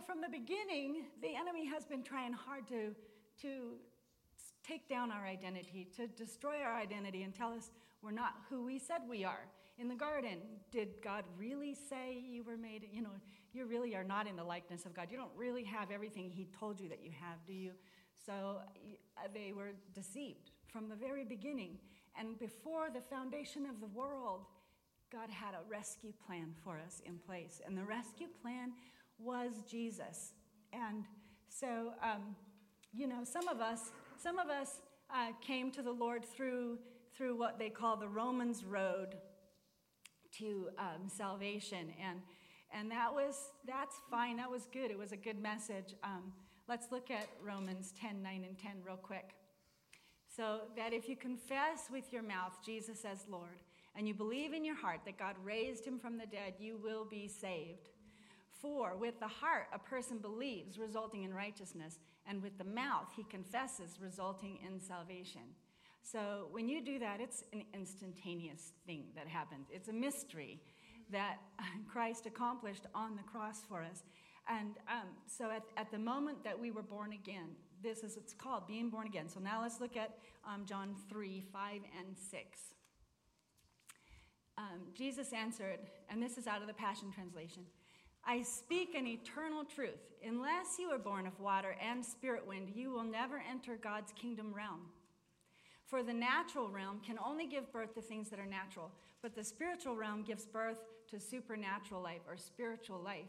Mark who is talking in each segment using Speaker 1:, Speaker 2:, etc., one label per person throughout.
Speaker 1: from the beginning, the enemy has been trying hard to, to take down our identity, to destroy our identity and tell us we're not who we said we are. In the garden, did God really say you were made? You know, you really are not in the likeness of God. You don't really have everything He told you that you have, do you? So they were deceived from the very beginning. And before the foundation of the world, God had a rescue plan for us in place. And the rescue plan was Jesus. And so, um, you know, some of us, some of us uh, came to the Lord through, through what they call the Romans road to um, salvation. And, and that was, that's fine. That was good. It was a good message. Um, let's look at Romans 10, 9, and 10 real quick. So that if you confess with your mouth Jesus as Lord, and you believe in your heart that God raised him from the dead, you will be saved. For with the heart a person believes, resulting in righteousness, and with the mouth he confesses, resulting in salvation. So when you do that, it's an instantaneous thing that happens. It's a mystery that Christ accomplished on the cross for us. And um, so at, at the moment that we were born again, this is it's called being born again. So now let's look at um, John 3 5 and 6. Um, Jesus answered, and this is out of the Passion Translation I speak an eternal truth. Unless you are born of water and spirit wind, you will never enter God's kingdom realm. For the natural realm can only give birth to things that are natural, but the spiritual realm gives birth to supernatural life or spiritual life.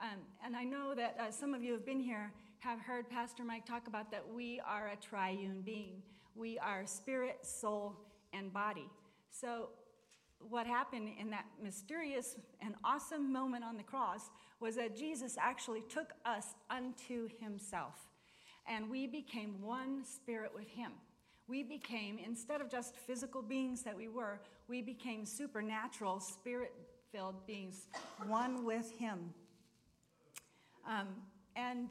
Speaker 1: Um, and I know that uh, some of you have been here, have heard Pastor Mike talk about that we are a triune being. We are spirit, soul, and body. So, what happened in that mysterious and awesome moment on the cross was that Jesus actually took us unto himself, and we became one spirit with him we became, instead of just physical beings that we were, we became supernatural, spirit filled beings, one with Him. Um, and,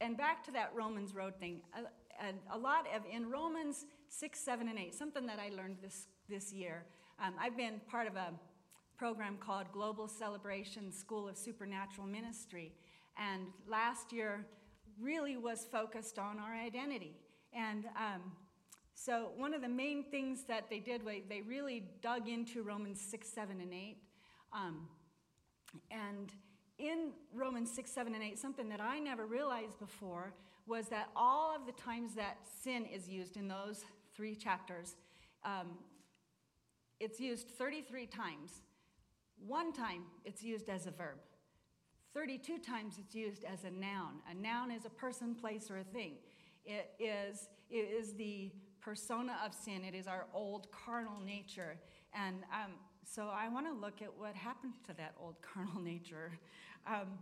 Speaker 1: and back to that Romans Road thing, a, a, a, lot of, in Romans 6, 7, and 8, something that I learned this, this year, um, I've been part of a program called Global Celebration School of Supernatural Ministry. And last year really was focused on our identity. And um, so, one of the main things that they did, they really dug into Romans 6, 7, and 8. Um, and in Romans 6, 7, and 8, something that I never realized before was that all of the times that sin is used in those three chapters, um, it's used 33 times. One time it's used as a verb. 32 times it's used as a noun. A noun is a person, place, or a thing. It is, it is the persona of sin, it is our old carnal nature. And um, so I want to look at what happened to that old carnal nature. Um,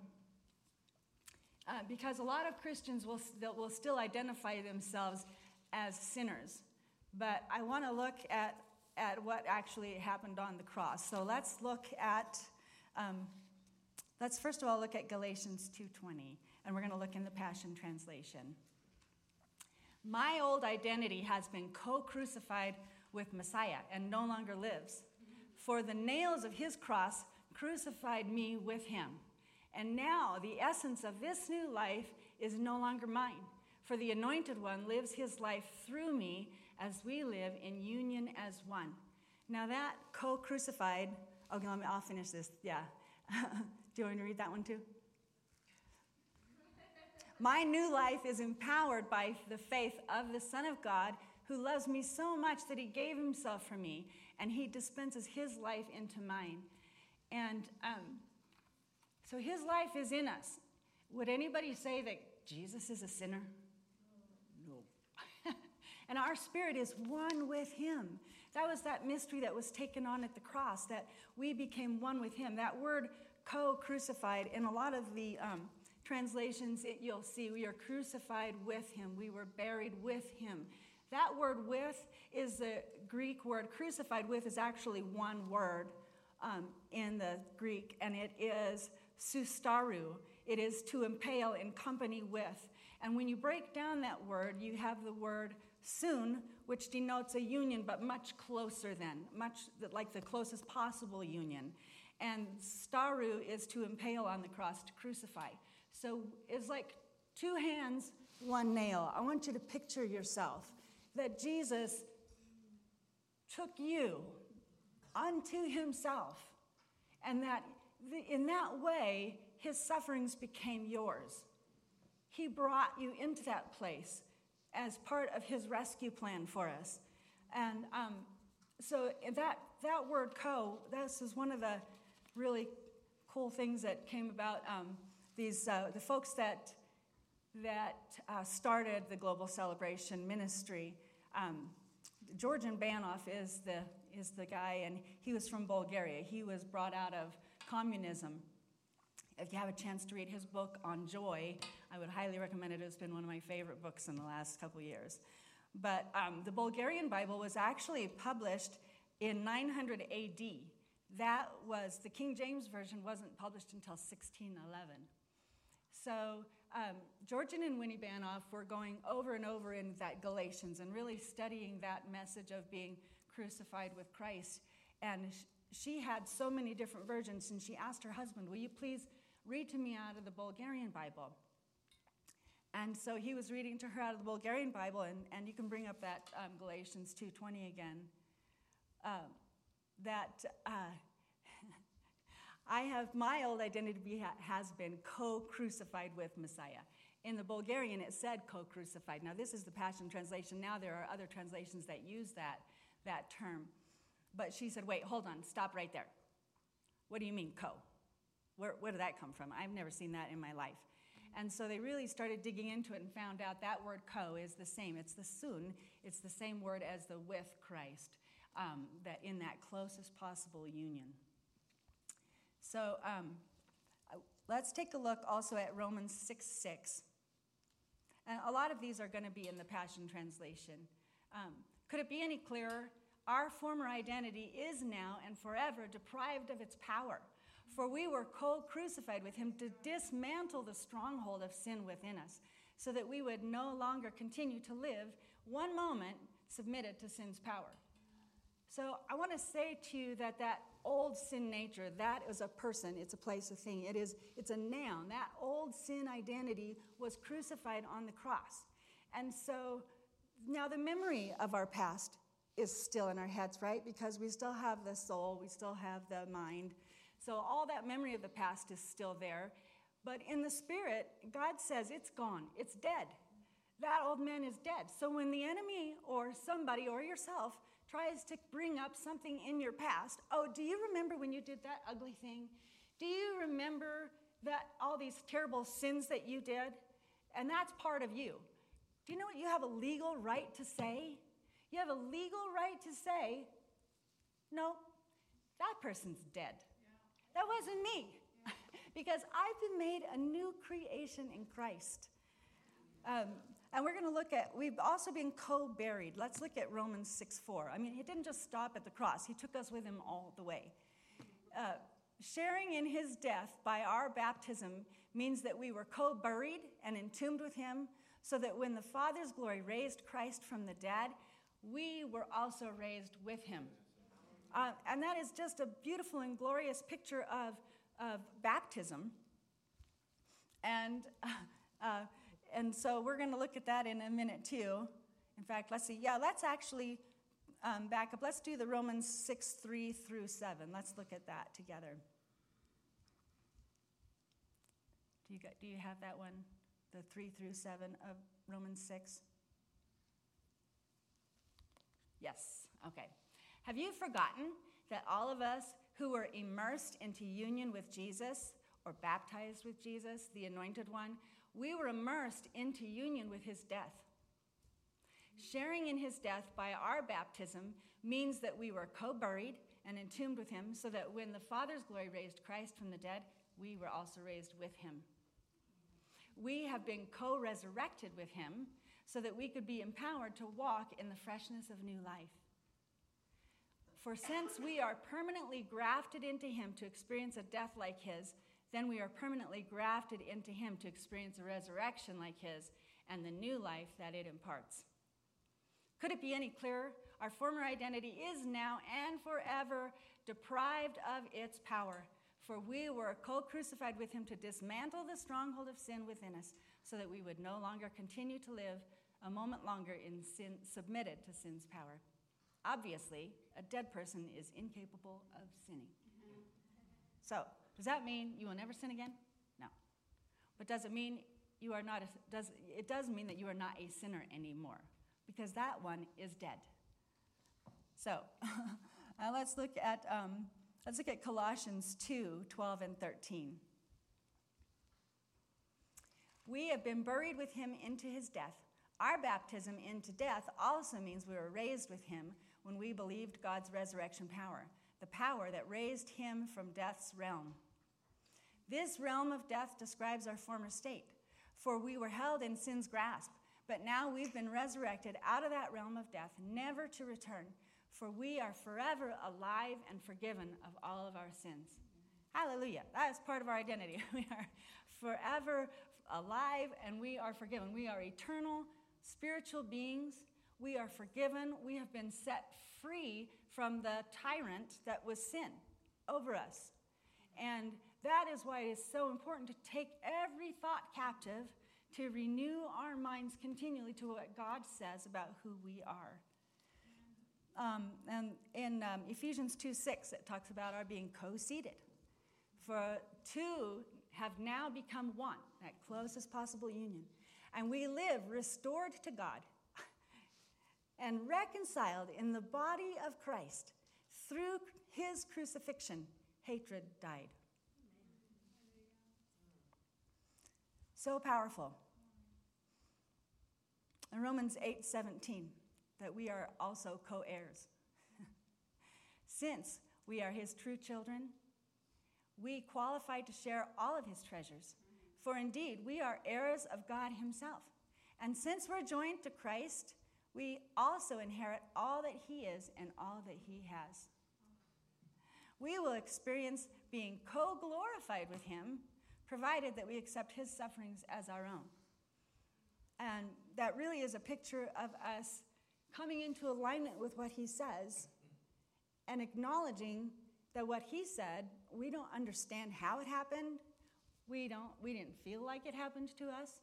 Speaker 1: uh, because a lot of Christians will, will still identify themselves as sinners. But I want to look at, at what actually happened on the cross. So let's look at, um, let's first of all look at Galatians 2.20. And we're going to look in the Passion Translation. My old identity has been co crucified with Messiah and no longer lives. For the nails of his cross crucified me with him. And now the essence of this new life is no longer mine. For the anointed one lives his life through me as we live in union as one. Now that co crucified, okay, let me, I'll finish this. Yeah. Do you want me to read that one too? My new life is empowered by the faith of the Son of God who loves me so much that he gave himself for me and he dispenses his life into mine. And um, so his life is in us. Would anybody say that Jesus is a sinner? And our spirit is one with him. That was that mystery that was taken on at the cross, that we became one with him. That word co crucified in a lot of the um, translations, it, you'll see we are crucified with him, we were buried with him. That word with is the Greek word crucified with is actually one word um, in the Greek, and it is sustaru. It is to impale in company with. And when you break down that word, you have the word soon, which denotes a union, but much closer than, much like the closest possible union. And staru is to impale on the cross, to crucify. So it's like two hands, one nail. I want you to picture yourself that Jesus took you unto himself, and that in that way, his sufferings became yours. He brought you into that place as part of his rescue plan for us. And um, so that, that word co, this is one of the really cool things that came about. Um, these, uh, the folks that, that uh, started the Global Celebration Ministry, um, Georgian Banov is the, is the guy, and he was from Bulgaria. He was brought out of communism. If you have a chance to read his book on joy, I would highly recommend it. It's been one of my favorite books in the last couple years. But um, the Bulgarian Bible was actually published in 900 AD. That was, the King James Version wasn't published until 1611. So um, Georgian and Winnie Banov were going over and over in that Galatians and really studying that message of being crucified with Christ. And she had so many different versions, and she asked her husband, Will you please read to me out of the Bulgarian Bible? And so he was reading to her out of the Bulgarian Bible, and, and you can bring up that um, Galatians 2.20 again. Uh, that uh, I have, my old identity has been co-crucified with Messiah. In the Bulgarian, it said co-crucified. Now, this is the Passion Translation. Now there are other translations that use that, that term. But she said, wait, hold on, stop right there. What do you mean, co? Where, where did that come from? I've never seen that in my life. And so they really started digging into it and found out that word co is the same. It's the sun, it's the same word as the with Christ, um, that in that closest possible union. So um, let's take a look also at Romans 6 6. And a lot of these are going to be in the Passion Translation. Um, could it be any clearer? Our former identity is now and forever deprived of its power. For we were co crucified with him to dismantle the stronghold of sin within us, so that we would no longer continue to live one moment submitted to sin's power. So I want to say to you that that old sin nature, that is a person, it's a place, a thing. It is, it's a noun. That old sin identity was crucified on the cross. And so now the memory of our past is still in our heads, right? Because we still have the soul, we still have the mind. So all that memory of the past is still there. But in the spirit, God says it's gone, it's dead. That old man is dead. So when the enemy or somebody or yourself tries to bring up something in your past, oh, do you remember when you did that ugly thing? Do you remember that all these terrible sins that you did? And that's part of you. Do you know what you have a legal right to say? You have a legal right to say, no, that person's dead. That wasn't me. because I've been made a new creation in Christ. Um, and we're going to look at, we've also been co buried. Let's look at Romans 6 4. I mean, he didn't just stop at the cross, he took us with him all the way. Uh, sharing in his death by our baptism means that we were co buried and entombed with him, so that when the Father's glory raised Christ from the dead, we were also raised with him. Uh, and that is just a beautiful and glorious picture of, of baptism. And, uh, and so we're going to look at that in a minute too. In fact, let's see. Yeah, let's actually um, back up. Let's do the Romans 6 3 through 7. Let's look at that together. Do you, do you have that one? The 3 through 7 of Romans 6? Yes, okay. Have you forgotten that all of us who were immersed into union with Jesus or baptized with Jesus, the anointed one, we were immersed into union with his death? Sharing in his death by our baptism means that we were co buried and entombed with him, so that when the Father's glory raised Christ from the dead, we were also raised with him. We have been co resurrected with him so that we could be empowered to walk in the freshness of new life. For since we are permanently grafted into him to experience a death like his, then we are permanently grafted into him to experience a resurrection like his and the new life that it imparts. Could it be any clearer? Our former identity is now and forever deprived of its power. For we were co crucified with him to dismantle the stronghold of sin within us, so that we would no longer continue to live a moment longer in sin, submitted to sin's power. Obviously, a dead person is incapable of sinning. So, does that mean you will never sin again? No. But does it mean you are not a, does it does mean that you are not a sinner anymore because that one is dead. So, uh, let's look at um, let's look at Colossians 2, 12 and 13. We have been buried with him into his death. Our baptism into death also means we were raised with him when we believed God's resurrection power, the power that raised him from death's realm. This realm of death describes our former state, for we were held in sin's grasp, but now we've been resurrected out of that realm of death, never to return, for we are forever alive and forgiven of all of our sins. Hallelujah. That is part of our identity. We are forever alive and we are forgiven. We are eternal spiritual beings. We are forgiven. We have been set free from the tyrant that was sin over us. And that is why it is so important to take every thought captive to renew our minds continually to what God says about who we are. Um, and in um, Ephesians 2 6, it talks about our being co seated. For two have now become one, that closest possible union. And we live restored to God and reconciled in the body of Christ. Through his crucifixion, hatred died. So powerful. In Romans 8 17, that we are also co heirs. Since we are his true children, we qualify to share all of his treasures. For indeed, we are heirs of God himself. And since we're joined to Christ, we also inherit all that he is and all that he has. We will experience being co glorified with him, provided that we accept his sufferings as our own. And that really is a picture of us coming into alignment with what he says and acknowledging that what he said, we don't understand how it happened. We don't we didn't feel like it happened to us.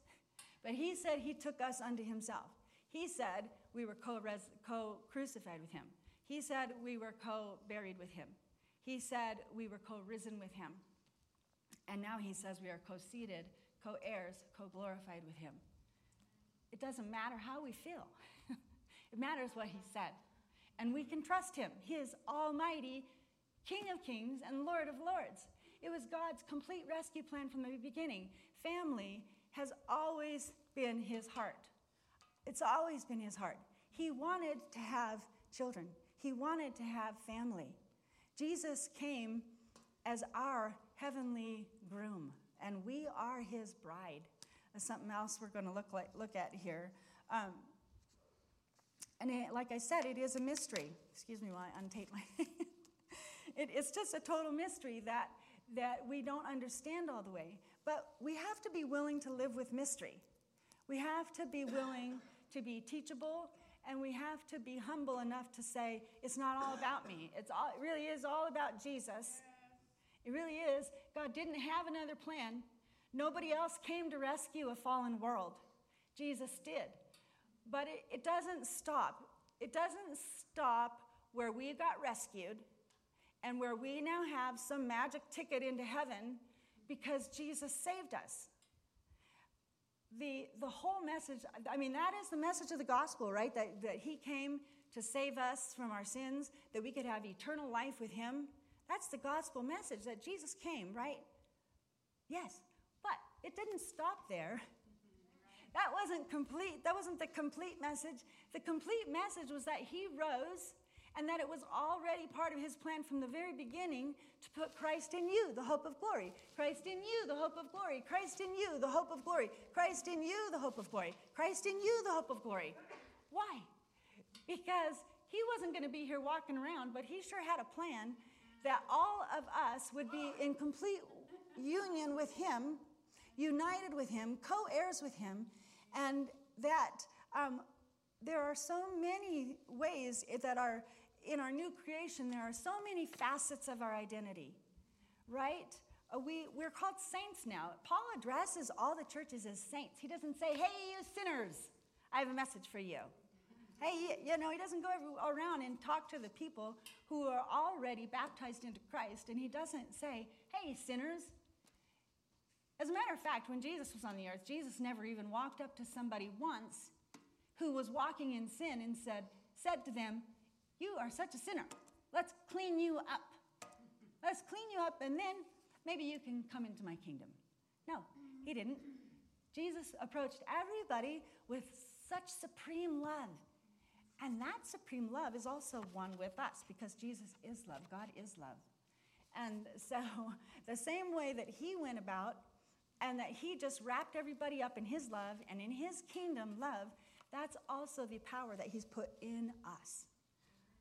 Speaker 1: But he said he took us unto himself. He said we were co crucified with him. He said we were co buried with him. He said we were co risen with him. And now he says we are co seated, co heirs, co glorified with him. It doesn't matter how we feel, it matters what he said. And we can trust him. He is almighty, King of kings and Lord of lords. It was God's complete rescue plan from the beginning. Family has always been his heart. It's always been his heart. He wanted to have children, he wanted to have family. Jesus came as our heavenly groom, and we are his bride something else we're going to look, like, look at here. Um, and it, like I said, it is a mystery. Excuse me while I untape my. it, it's just a total mystery that, that we don't understand all the way. But we have to be willing to live with mystery. We have to be willing to be teachable, and we have to be humble enough to say, it's not all about me. It's all, it really is all about Jesus. It really is. God didn't have another plan. Nobody else came to rescue a fallen world. Jesus did. But it, it doesn't stop. It doesn't stop where we got rescued and where we now have some magic ticket into heaven because Jesus saved us. The, the whole message, I mean, that is the message of the gospel, right? That, that he came to save us from our sins, that we could have eternal life with him. That's the gospel message that Jesus came, right? Yes. But it didn't stop there. That wasn't complete. That wasn't the complete message. The complete message was that he rose and that it was already part of his plan from the very beginning to put Christ in you, the hope of glory. Christ in you, the hope of glory. Christ in you, the hope of glory. Christ in you, the hope of glory. Christ in you, the hope of glory. Why? Because he wasn't going to be here walking around, but he sure had a plan that all of us would be in complete union with him united with Him, co heirs with Him, and that um, there are so many ways that are in our new creation, there are so many facets of our identity, right? Uh, we, we're called saints now. Paul addresses all the churches as saints. He doesn't say, hey, you sinners, I have a message for you. Hey, you know, he doesn't go around and talk to the people who are already baptized into Christ, and he doesn't say, hey, sinners. As a matter of fact, when Jesus was on the earth, Jesus never even walked up to somebody once who was walking in sin and said, said to them, You are such a sinner. Let's clean you up. Let's clean you up, and then maybe you can come into my kingdom. No, he didn't. Jesus approached everybody with such supreme love. And that supreme love is also one with us because Jesus is love. God is love. And so, the same way that he went about and that he just wrapped everybody up in his love and in his kingdom love, that's also the power that he's put in us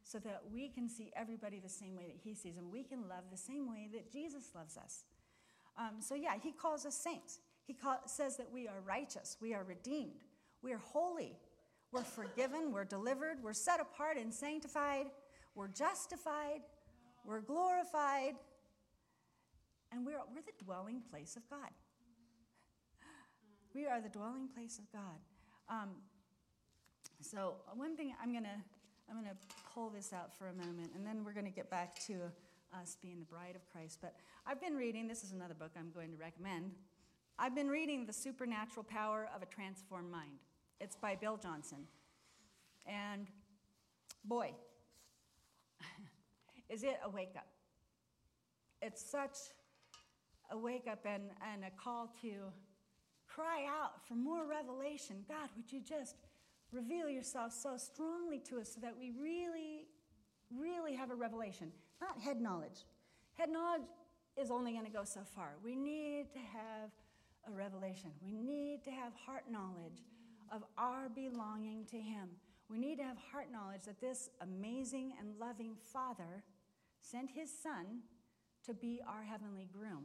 Speaker 1: so that we can see everybody the same way that he sees them. We can love the same way that Jesus loves us. Um, so, yeah, he calls us saints. He call, says that we are righteous, we are redeemed, we are holy, we're forgiven, we're delivered, we're set apart and sanctified, we're justified, we're glorified, and we're, we're the dwelling place of God. We are the dwelling place of God. Um, so, one thing I'm going to I'm going to pull this out for a moment, and then we're going to get back to us being the bride of Christ. But I've been reading, this is another book I'm going to recommend. I've been reading The Supernatural Power of a Transformed Mind. It's by Bill Johnson. And boy, is it a wake up. It's such a wake up and, and a call to cry out for more revelation. God, would you just reveal yourself so strongly to us so that we really, really have a revelation, not head knowledge. Head knowledge is only going to go so far. We need to have a revelation. We need to have heart knowledge of our belonging to Him. We need to have heart knowledge that this amazing and loving Father sent His Son to be our heavenly groom.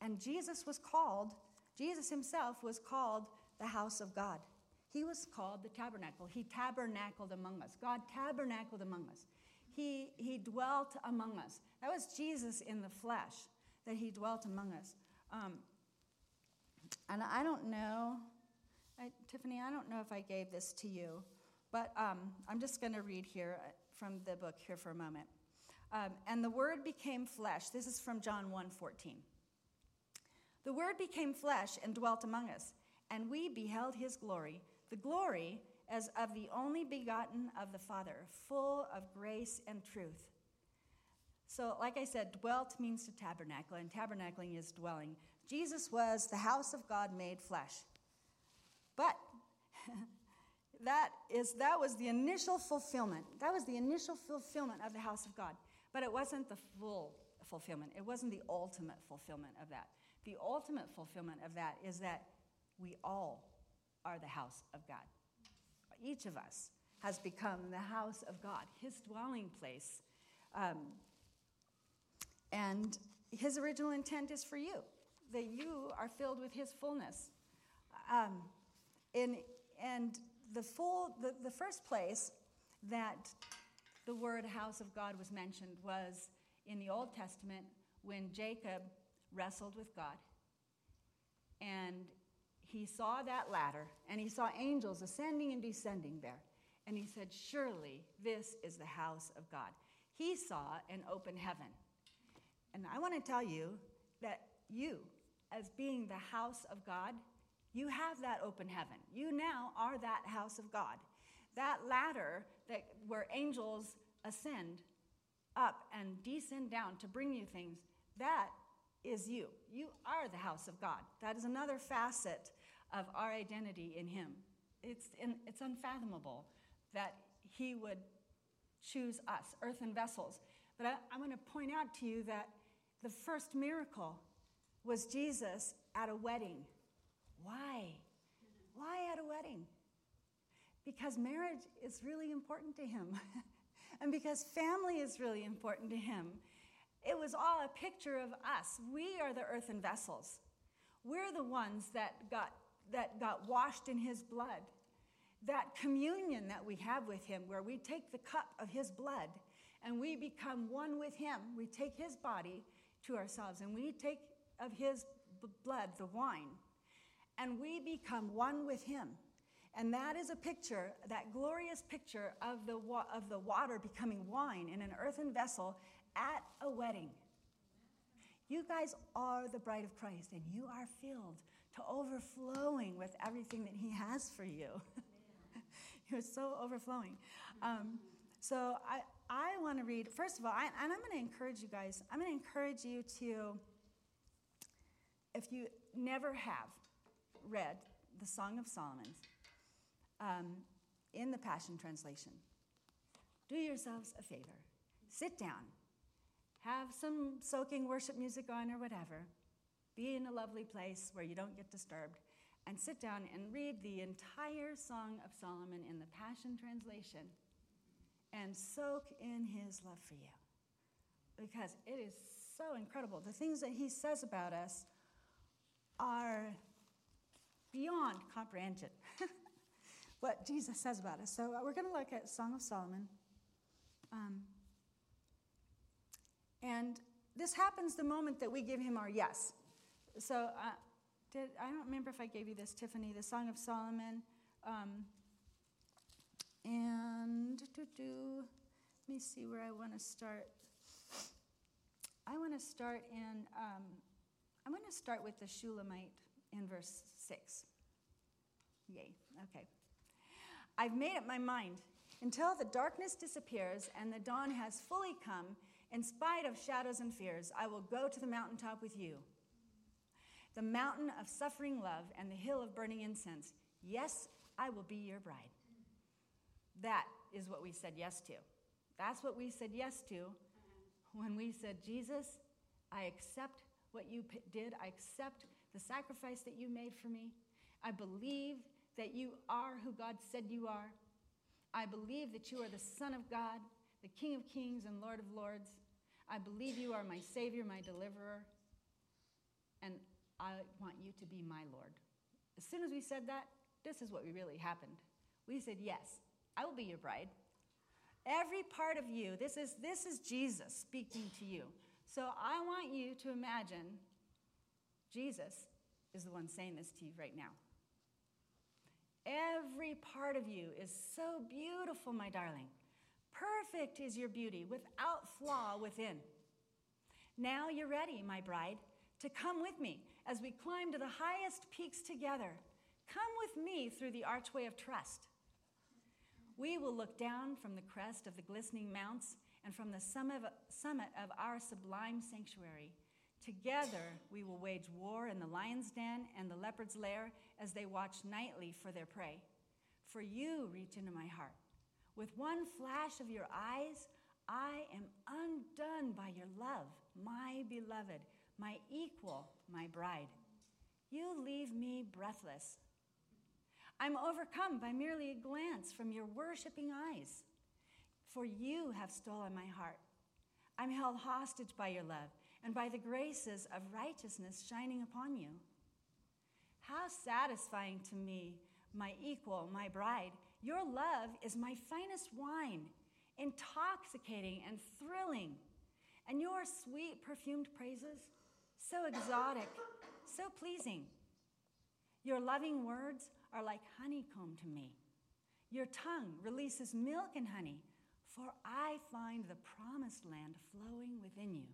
Speaker 1: And Jesus was called, Jesus Himself was called the house of God. He was called the tabernacle. He tabernacled among us. God tabernacled among us. He, he dwelt among us. That was Jesus in the flesh, that he dwelt among us. Um, and I don't know, I, Tiffany, I don't know if I gave this to you, but um, I'm just going to read here uh, from the book here for a moment. Um, and the word became flesh. This is from John 1 14. The word became flesh and dwelt among us, and we beheld his glory the glory as of the only begotten of the Father, full of grace and truth. So, like I said, dwelt means to tabernacle, and tabernacling is dwelling. Jesus was the house of God made flesh. But that is that was the initial fulfillment. That was the initial fulfillment of the house of God. But it wasn't the full fulfillment. It wasn't the ultimate fulfillment of that. The ultimate fulfillment of that is that we all are the house of God. Each of us has become the house of God, his dwelling place. Um, and his original intent is for you, that you are filled with his fullness. Um, in, and the, full, the, the first place that the word house of God was mentioned was in the Old Testament when Jacob wrestled with God. And he saw that ladder and he saw angels ascending and descending there. And he said, Surely this is the house of God. He saw an open heaven. And I want to tell you that you, as being the house of God, you have that open heaven. You now are that house of God. That ladder that where angels ascend up and descend down to bring you things, that is you. You are the house of God. That is another facet of our identity in Him. It's, in, it's unfathomable that He would choose us, earthen vessels. But I, I'm going to point out to you that the first miracle was Jesus at a wedding. Why? Why at a wedding? Because marriage is really important to him, and because family is really important to him. It was all a picture of us. We are the earthen vessels. We're the ones that got that got washed in his blood. That communion that we have with him, where we take the cup of his blood and we become one with him. We take his body to ourselves and we take of his b- blood, the wine, and we become one with him. And that is a picture, that glorious picture of the, wa- of the water becoming wine in an earthen vessel at a wedding. You guys are the bride of Christ, and you are filled to overflowing with everything that He has for you. You're so overflowing. Um, so I, I want to read, first of all, I, and I'm going to encourage you guys, I'm going to encourage you to, if you never have read the Song of Solomon um, in the Passion Translation, do yourselves a favor. Sit down, have some soaking worship music on or whatever, be in a lovely place where you don't get disturbed, and sit down and read the entire Song of Solomon in the Passion Translation and soak in his love for you. Because it is so incredible. The things that he says about us are beyond comprehension. what Jesus says about us. So uh, we're going to look at Song of Solomon. Um, and this happens the moment that we give him our yes. So uh, did, I don't remember if I gave you this, Tiffany, the Song of Solomon. Um, and let me see where I want to start. I want to start in, um, I'm going to start with the Shulamite in verse 6. Yay, okay. I've made up my mind. Until the darkness disappears and the dawn has fully come, in spite of shadows and fears, I will go to the mountaintop with you. The mountain of suffering love and the hill of burning incense. Yes, I will be your bride. That is what we said yes to. That's what we said yes to when we said, Jesus, I accept what you did. I accept the sacrifice that you made for me. I believe that you are who God said you are. I believe that you are the Son of God, the King of kings and Lord of lords. I believe you are my Savior, my deliverer, and I want you to be my Lord. As soon as we said that, this is what really happened. We said, Yes, I will be your bride. Every part of you, this is, this is Jesus speaking to you. So I want you to imagine Jesus is the one saying this to you right now. Every part of you is so beautiful, my darling. Perfect is your beauty, without flaw within. Now you're ready, my bride, to come with me as we climb to the highest peaks together. Come with me through the archway of trust. We will look down from the crest of the glistening mounts and from the summit of our sublime sanctuary. Together we will wage war in the lion's den and the leopard's lair as they watch nightly for their prey. For you reach into my heart. With one flash of your eyes, I am undone by your love, my beloved, my equal, my bride. You leave me breathless. I'm overcome by merely a glance from your worshiping eyes, for you have stolen my heart. I'm held hostage by your love and by the graces of righteousness shining upon you. How satisfying to me, my equal, my bride. Your love is my finest wine, intoxicating and thrilling. And your sweet perfumed praises, so exotic, so pleasing. Your loving words are like honeycomb to me. Your tongue releases milk and honey, for I find the promised land flowing within you.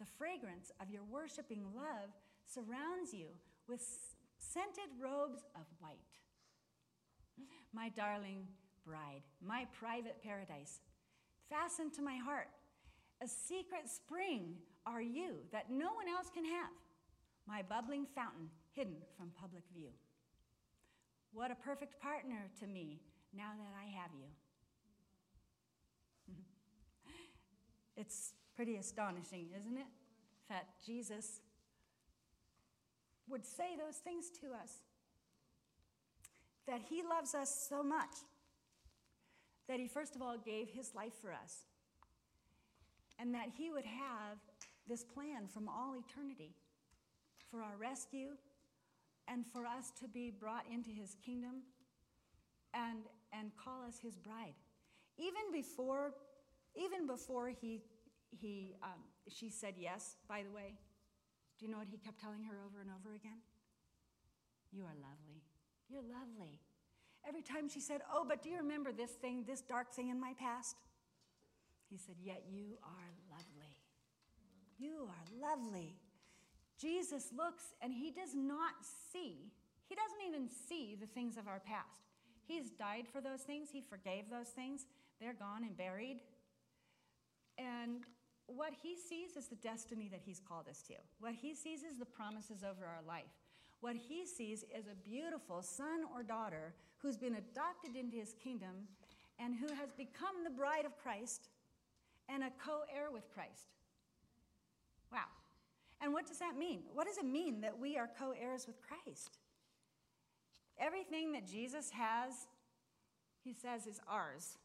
Speaker 1: The fragrance of your worshiping love surrounds you with scented robes of white. My darling bride, my private paradise, fastened to my heart, a secret spring are you that no one else can have, my bubbling fountain hidden from public view. What a perfect partner to me now that I have you. it's pretty astonishing, isn't it? That Jesus would say those things to us. That he loves us so much that he, first of all, gave his life for us. And that he would have this plan from all eternity for our rescue and for us to be brought into his kingdom and, and call us his bride. Even before even before he, he, um, she said yes, by the way, do you know what he kept telling her over and over again? You are lovely. You're lovely. Every time she said, Oh, but do you remember this thing, this dark thing in my past? He said, Yet you are lovely. You are lovely. Jesus looks and he does not see, he doesn't even see the things of our past. He's died for those things, he forgave those things. They're gone and buried. And what he sees is the destiny that he's called us to. What he sees is the promises over our life. What he sees is a beautiful son or daughter who's been adopted into his kingdom and who has become the bride of Christ and a co heir with Christ. Wow. And what does that mean? What does it mean that we are co heirs with Christ? Everything that Jesus has, he says, is ours.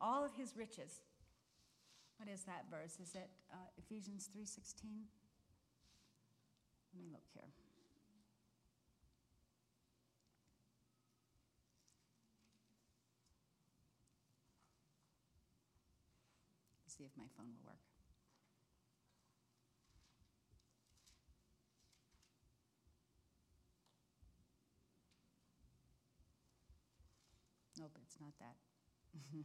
Speaker 1: All of his riches. What is that verse? Is it uh, Ephesians 3:16? Let me look here. See if my phone will work. Nope, it's not that.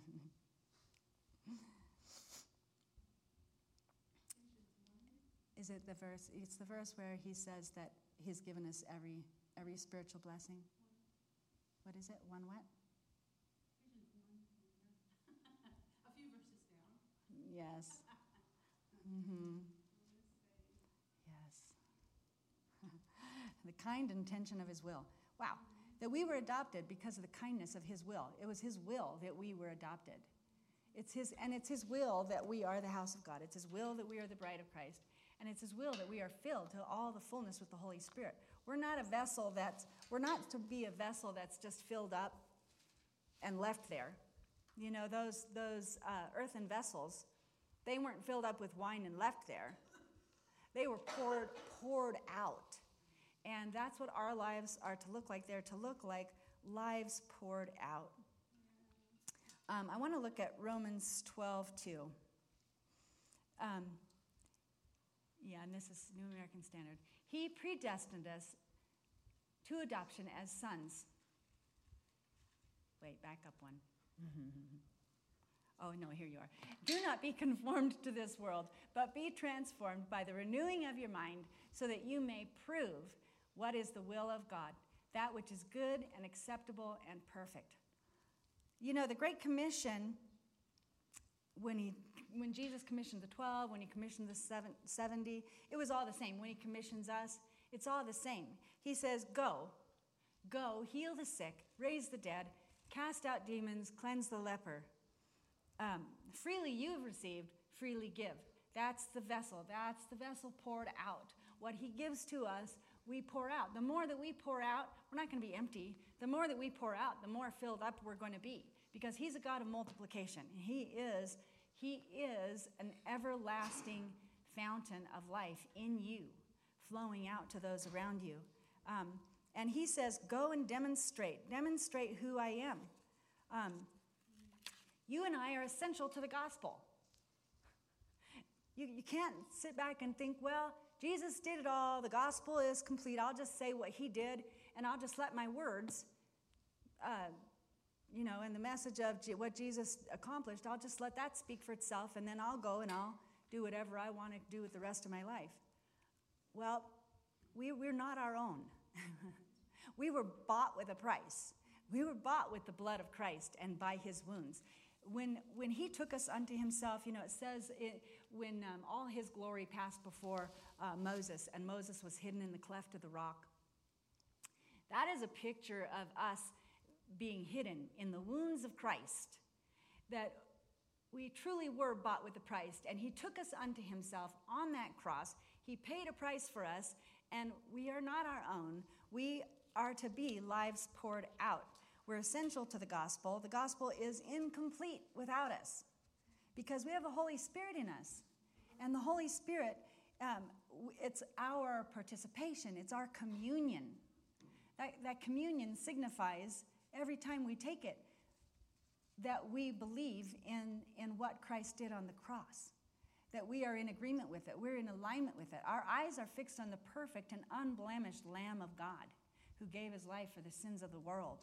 Speaker 1: Is it the verse? It's the verse where he says that he's given us every every spiritual blessing. What is it? One what? Yes. Mm-hmm. Yes. the kind intention of his will. Wow. That we were adopted because of the kindness of his will. It was his will that we were adopted. It's his, and it's his will that we are the house of God. It's his will that we are the bride of Christ. And it's his will that we are filled to all the fullness with the Holy Spirit. We're not a vessel that's, we're not to be a vessel that's just filled up and left there. You know, those, those uh, earthen vessels, they weren't filled up with wine and left there. They were poured, poured out. And that's what our lives are to look like. They're to look like lives poured out. Um, I want to look at Romans 12, 2. Um, yeah, and this is New American Standard. He predestined us to adoption as sons. Wait, back up one. oh, no, here you are. Do not be conformed to this world, but be transformed by the renewing of your mind, so that you may prove what is the will of God, that which is good and acceptable and perfect. You know, the Great Commission, when, he, when Jesus commissioned the 12, when he commissioned the 70, it was all the same. When he commissions us, it's all the same. He says, Go, go, heal the sick, raise the dead, cast out demons, cleanse the leper. Um, freely you've received, freely give. That's the vessel. That's the vessel poured out. What he gives to us, we pour out. The more that we pour out, we're not going to be empty. The more that we pour out, the more filled up we're going to be because he's a God of multiplication. He is he is an everlasting fountain of life in you, flowing out to those around you. Um, and he says, Go and demonstrate, demonstrate who I am. Um, you and I are essential to the gospel. You, you can't sit back and think, well, Jesus did it all. The gospel is complete. I'll just say what he did, and I'll just let my words, uh, you know, and the message of what Jesus accomplished, I'll just let that speak for itself, and then I'll go and I'll do whatever I want to do with the rest of my life. Well, we, we're not our own. we were bought with a price. We were bought with the blood of Christ and by his wounds. When, when he took us unto himself, you know, it says it, when um, all his glory passed before uh, Moses, and Moses was hidden in the cleft of the rock. That is a picture of us being hidden in the wounds of Christ, that we truly were bought with a price, and he took us unto himself on that cross. He paid a price for us, and we are not our own. We are to be lives poured out. We're essential to the gospel. The gospel is incomplete without us because we have the Holy Spirit in us. And the Holy Spirit, um, it's our participation, it's our communion. That, that communion signifies every time we take it that we believe in, in what Christ did on the cross, that we are in agreement with it, we're in alignment with it. Our eyes are fixed on the perfect and unblemished Lamb of God who gave his life for the sins of the world.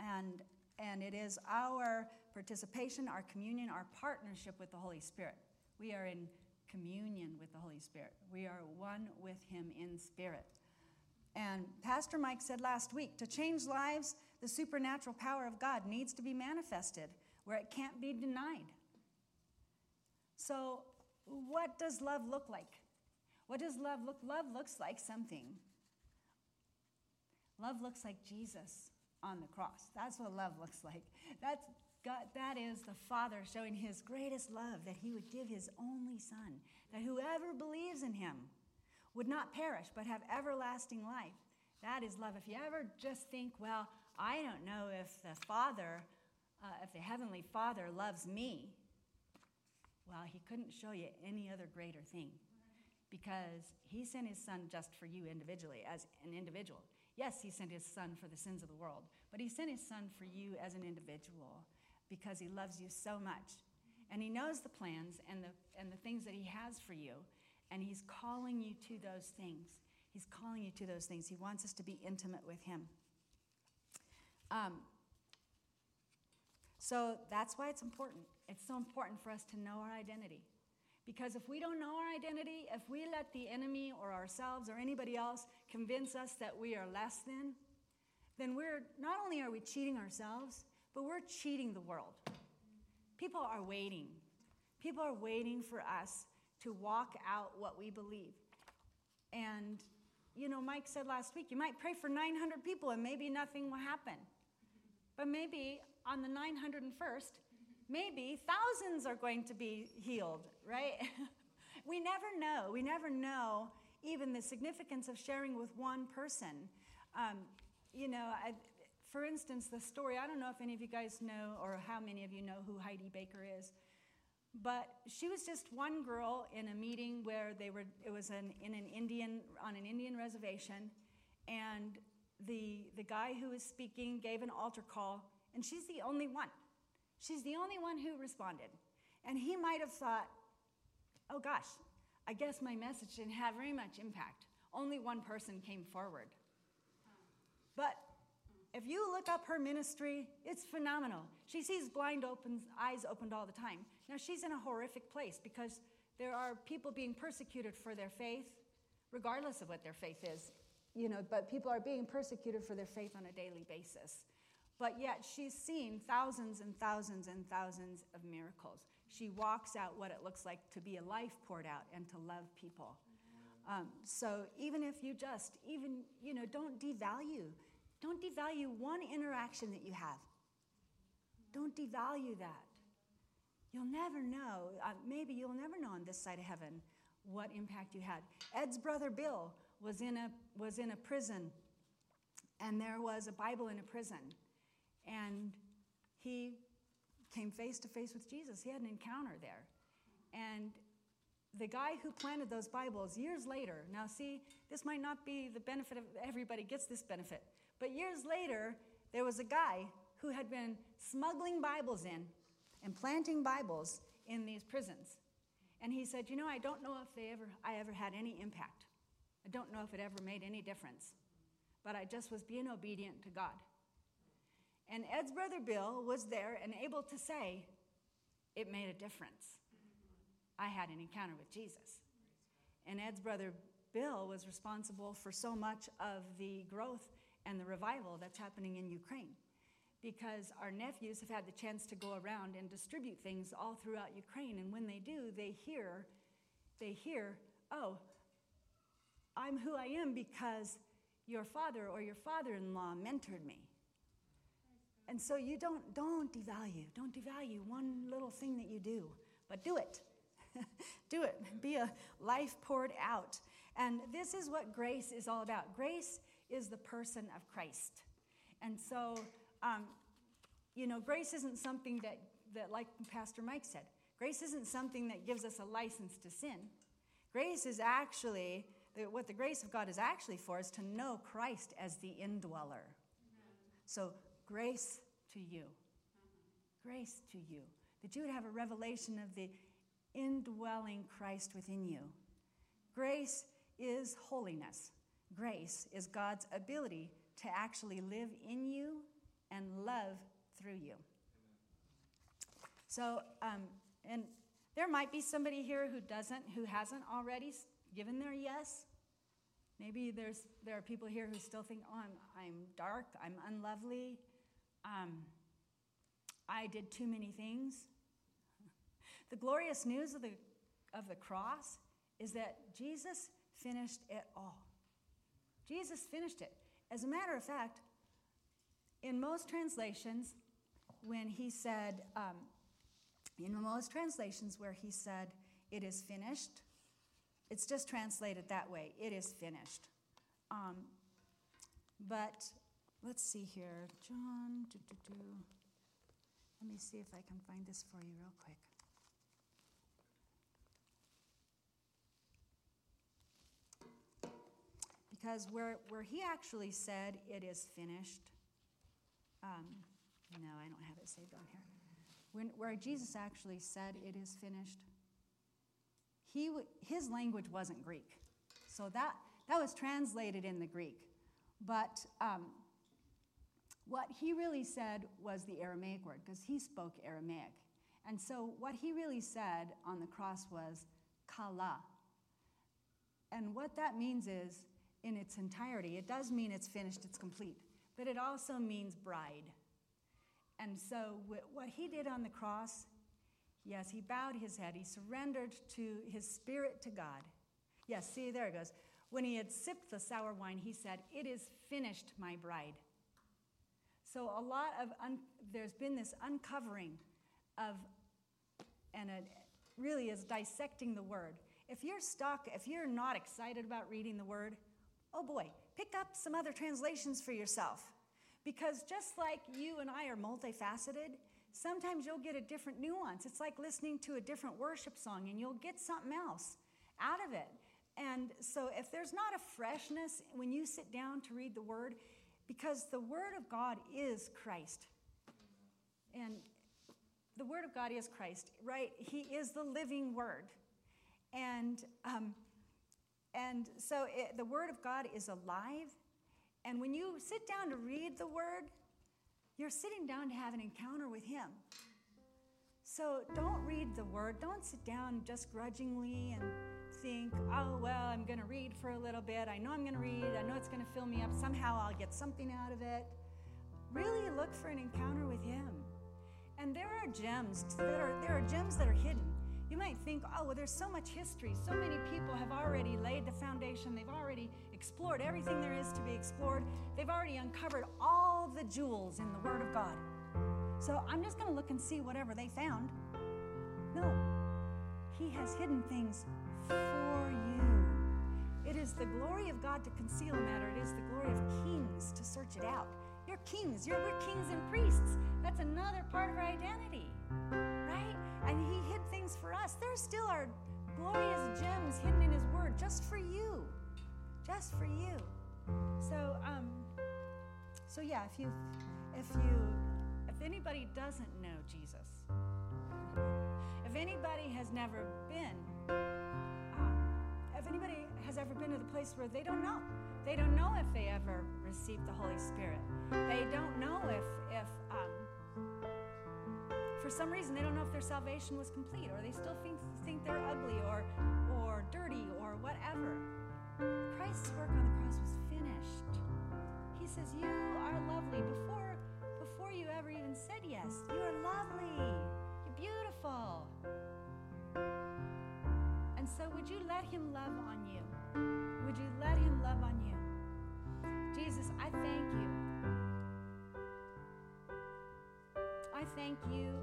Speaker 1: And, and it is our participation, our communion, our partnership with the Holy Spirit. We are in communion with the Holy Spirit. We are one with him in spirit. And Pastor Mike said last week to change lives, the supernatural power of God needs to be manifested where it can't be denied. So, what does love look like? What does love look? Love looks like something. Love looks like Jesus on the cross. That's what love looks like. That's God, that is the Father showing his greatest love that he would give his only Son, that whoever believes in him would not perish but have everlasting life. That is love. If you ever just think, well, I don't know if the Father, uh, if the Heavenly Father loves me, well, he couldn't show you any other greater thing because he sent his Son just for you individually, as an individual. Yes, he sent his Son for the sins of the world, but he sent his Son for you as an individual because he loves you so much. And he knows the plans and the, and the things that he has for you. And he's calling you to those things. He's calling you to those things. He wants us to be intimate with him. Um, so that's why it's important. It's so important for us to know our identity. Because if we don't know our identity, if we let the enemy or ourselves or anybody else convince us that we are less than, then we're not only are we cheating ourselves, but we're cheating the world. People are waiting. People are waiting for us to walk out what we believe. And, you know, Mike said last week, you might pray for 900 people and maybe nothing will happen. But maybe on the 901st, maybe thousands are going to be healed, right? we never know. We never know even the significance of sharing with one person. Um, you know, I, for instance, the story, I don't know if any of you guys know or how many of you know who Heidi Baker is, but she was just one girl in a meeting where they were, it was an, in an Indian, on an Indian reservation, and the, the guy who was speaking gave an altar call, and she's the only one. She's the only one who responded. And he might have thought, oh gosh, I guess my message didn't have very much impact. Only one person came forward. But if you look up her ministry, it's phenomenal. She sees blind eyes opened all the time. Now, she's in a horrific place because there are people being persecuted for their faith, regardless of what their faith is. You know, but people are being persecuted for their faith on a daily basis. But yet, she's seen thousands and thousands and thousands of miracles. She walks out what it looks like to be a life poured out and to love people. Um, so even if you just, even, you know, don't devalue don't devalue one interaction that you have. Don't devalue that. You'll never know, uh, maybe you'll never know on this side of heaven what impact you had. Ed's brother Bill was in a, was in a prison, and there was a Bible in a prison. And he came face to face with Jesus. He had an encounter there. And the guy who planted those Bibles years later, now see, this might not be the benefit of everybody gets this benefit, but years later, there was a guy who had been smuggling Bibles in and planting Bibles in these prisons. And he said, You know, I don't know if they ever, I ever had any impact. I don't know if it ever made any difference. But I just was being obedient to God. And Ed's brother Bill was there and able to say, It made a difference. I had an encounter with Jesus. And Ed's brother Bill was responsible for so much of the growth and the revival that's happening in Ukraine. Because our nephews have had the chance to go around and distribute things all throughout Ukraine. And when they do, they hear, they hear, oh, I'm who I am because your father or your father-in-law mentored me. And so you don't, don't devalue, don't devalue one little thing that you do, but do it. do it. Be a life poured out. And this is what grace is all about. Grace is the person of Christ. And so, um, you know, grace isn't something that, that, like Pastor Mike said, grace isn't something that gives us a license to sin. Grace is actually, what the grace of God is actually for is to know Christ as the indweller. So grace to you. Grace to you. That you would have a revelation of the indwelling Christ within you. Grace is holiness. Grace is God's ability to actually live in you and love through you. So, um, and there might be somebody here who doesn't, who hasn't already given their yes. Maybe there's, there are people here who still think, oh, I'm, I'm dark, I'm unlovely, um, I did too many things. The glorious news of the, of the cross is that Jesus finished it all. Jesus finished it. As a matter of fact, in most translations, when he said, um, in most translations where he said, it is finished, it's just translated that way. It is finished. Um, but let's see here. John, doo, doo, doo. let me see if I can find this for you real quick. Because where, where he actually said, it is finished, um, no, I don't have it saved on here. When, where Jesus actually said, it is finished, he, his language wasn't Greek. So that, that was translated in the Greek. But um, what he really said was the Aramaic word, because he spoke Aramaic. And so what he really said on the cross was kala. And what that means is, in its entirety, it does mean it's finished, it's complete, but it also means bride. And so what he did on the cross Yes, he bowed his head. He surrendered to his spirit to God. Yes, see, there it goes. When he had sipped the sour wine, he said, It is finished, my bride. So, a lot of, un- there's been this uncovering of, and it really is dissecting the word. If you're stuck, if you're not excited about reading the word, oh boy, pick up some other translations for yourself. Because just like you and I are multifaceted, sometimes you'll get a different nuance. It's like listening to a different worship song and you'll get something else out of it. And so, if there's not a freshness when you sit down to read the Word, because the Word of God is Christ. And the Word of God is Christ, right? He is the living Word. And, um, and so, it, the Word of God is alive. And when you sit down to read the Word, you're sitting down to have an encounter with Him. So don't read the Word. Don't sit down just grudgingly and think, oh, well, I'm going to read for a little bit. I know I'm going to read. I know it's going to fill me up. Somehow I'll get something out of it. Really look for an encounter with Him. And there are gems that are, there are gems that are hidden. You might think, oh, well, there's so much history. So many people have already laid the foundation. They've already explored everything there is to be explored. They've already uncovered all the jewels in the Word of God. So I'm just going to look and see whatever they found. No, He has hidden things for you. It is the glory of God to conceal a matter, it is the glory of kings to search it out. You're kings, you're, we're kings and priests. That's another part of our identity, right? And He hid things for us. There still are glorious gems hidden in His Word just for you just for you. So, um, so yeah, if you, if you, if anybody doesn't know Jesus, if anybody has never been, if anybody has ever been to the place where they don't know, they don't know if they ever received the Holy Spirit. They don't know if, if um, for some reason they don't know if their salvation was complete, or they still think, think they're ugly, or, or dirty, or whatever. Christ's work on the cross was finished. He says, You are lovely. Before, before you ever even said yes, you are lovely. You're beautiful. And so, would you let Him love on you? Would you let Him love on you? Jesus, I thank you. I thank you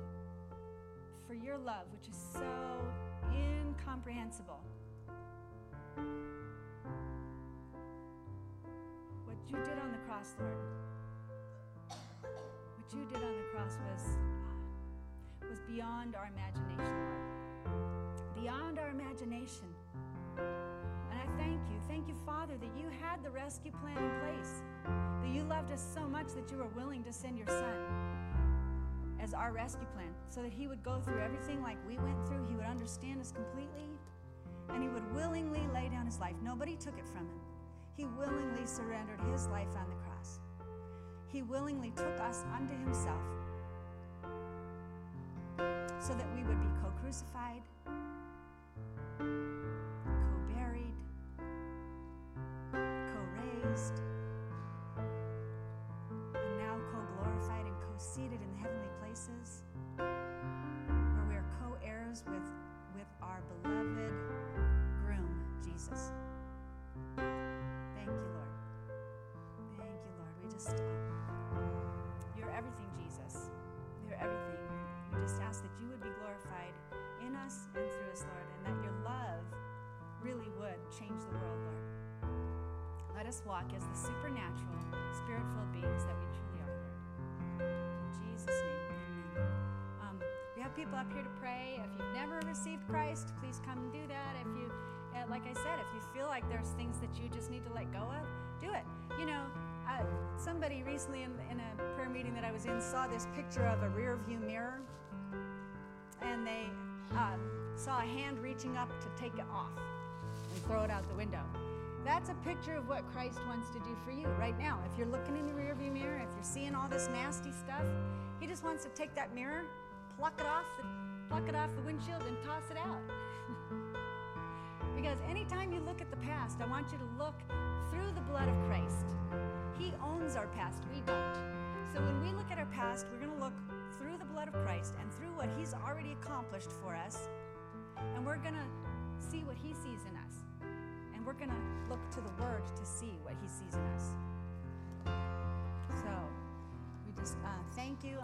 Speaker 1: for your love, which is so incomprehensible. What you did on the cross, Lord, what you did on the cross was, uh, was beyond our imagination, Lord. Beyond our imagination. And I thank you. Thank you, Father, that you had the rescue plan in place, that you loved us so much that you were willing to send your Son as our rescue plan so that he would go through everything like we went through. He would understand us completely, and he would willingly lay down his life. Nobody took it from him. He willingly surrendered his life on the cross. He willingly took us unto himself so that we would be co crucified, just, you're everything, Jesus. You're everything. We just ask that you would be glorified in us and through us, Lord, and that your love really would change the world, Lord. Let us walk as the supernatural, spirit filled beings that we truly are, Lord. In Jesus' name, amen. Um, we have people up here to pray. If you've never received Christ, please come and do that. If you, uh, like I said, if you feel like there's things that you just need to let go of, do it. You know, uh, somebody recently in, in a prayer meeting that I was in saw this picture of a rear view mirror, and they um, saw a hand reaching up to take it off and throw it out the window. That's a picture of what Christ wants to do for you right now. If you're looking in the rearview mirror, if you're seeing all this nasty stuff, He just wants to take that mirror, pluck it off the, pluck it off the windshield, and toss it out. because anytime you look at the past, I want you to look through the blood of Christ. He owns our past, we don't. So when we look at our past, we're going to look through the blood of Christ and through what He's already accomplished for us, and we're going to see what He sees in us. And we're going to look to the Word to see what He sees in us. So we just uh, thank you.